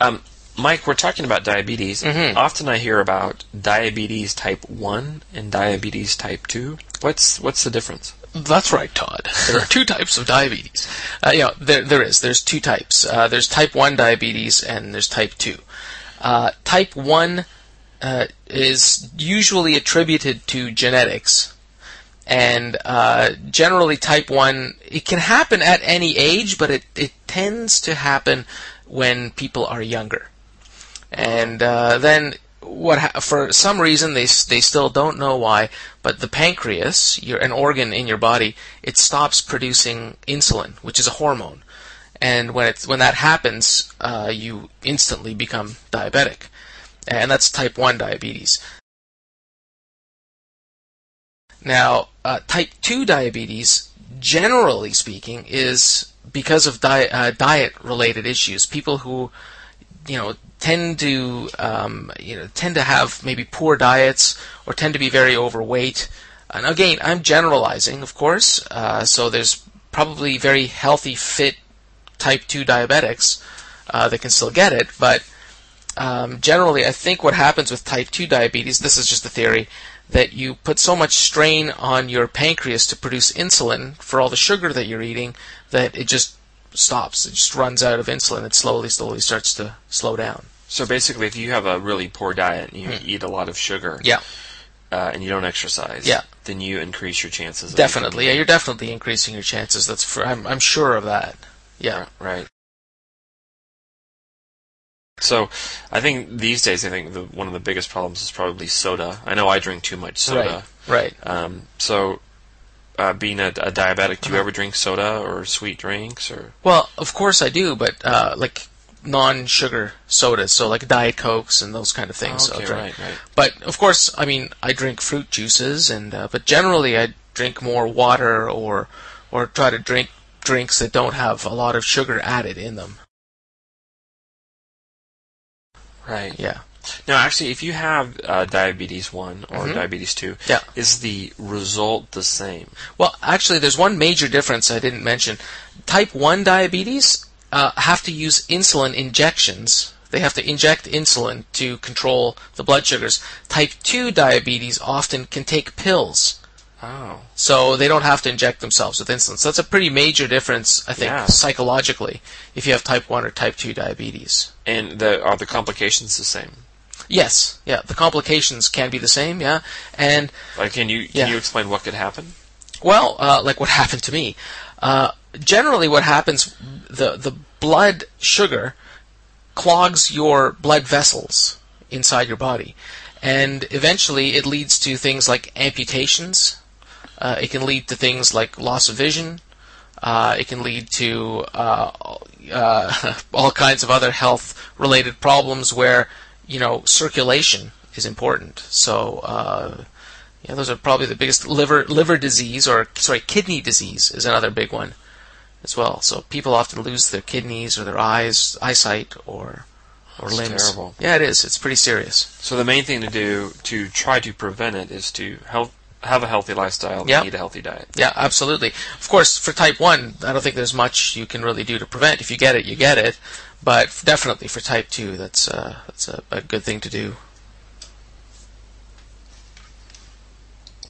Um, Mike, we're talking about diabetes. Mhm. Often I hear about diabetes type 1 and diabetes type 2. What's what's the difference? That's right, Todd. There are two types of diabetes. Uh, you know, there there is. There's two types. Uh, there's type one diabetes and there's type two. Uh, type one uh, is usually attributed to genetics, and uh, generally type one it can happen at any age, but it it tends to happen when people are younger. And uh, then what ha- for some reason they they still don't know why, but the pancreas, your an organ in your body, it stops producing insulin, which is a hormone. And when it's when that happens, uh, you instantly become diabetic, and that's type one diabetes. Now, uh, type 2 diabetes, generally speaking, is because of di- uh, diet related issues. People who, you know, tend to, um, you know, tend to have maybe poor diets or tend to be very overweight. And again, I'm generalizing, of course, uh, so there's probably very healthy, fit type 2 diabetics uh, that can still get it, but um, generally, I think what happens with type 2 diabetes, this is just a theory, that you put so much strain on your pancreas to produce insulin for all the sugar that you're eating that it just stops. It just runs out of insulin. It slowly, slowly starts to slow down. So basically, if you have a really poor diet and you eat a lot of sugar. Yeah, uh, and you don't exercise, Yeah. then you increase your chances. Of definitely. Yeah, you're definitely increasing your chances. That's for, I'm, I'm sure of that. Yeah. Right. So, I think these days, I think the, one of the biggest problems is probably soda. I know I drink too much soda. Right. Um, so, uh, being a, a diabetic, do you Uh-huh. ever drink soda or sweet drinks or? Well, of course I do, but uh, like non-sugar sodas, so like diet cokes and those kind of things. Okay, right, right. But of course, I mean, I drink fruit juices, and uh, but generally I drink more water or or try to drink drinks that don't have a lot of sugar added in them. Right. Yeah. Now, actually, if you have uh, diabetes one or Mhm. diabetes two, Yeah. is the result the same? Well, actually, there's one major difference I didn't mention. Type 1 diabetes uh, have to use insulin injections. They have to inject insulin to control the blood sugars. Type 2 diabetes often can take pills. Oh. So they don't have to inject themselves with insulin. So that's a pretty major difference, I think, Yeah. psychologically, if you have type 1 or type 2 diabetes. And the, are the complications the same? Yes, yeah, the complications can be the same, yeah. And Like, can you can Yeah. you explain what could happen? Well, uh, like what happened to me. Uh, generally, what happens, the the blood sugar clogs your blood vessels inside your body, and eventually it leads to things like amputations. Uh, it can lead to things like loss of vision. Uh, it can lead to uh, uh, all kinds of other health-related problems where you know circulation is important. So. Uh, yeah, those are probably the biggest liver liver disease or sorry kidney disease is another big one as well. So people often lose their kidneys or their eyes eyesight or or That's limbs. terrible. Yeah, it is. It's pretty serious. So the main thing to do to try to prevent it is to help have a healthy lifestyle and eat a healthy diet. Yeah, absolutely. Of course, for type one, I don't think there's much you can really do to prevent. If you get it, you get it. But definitely for type two, that's uh, that's a, a good thing to do.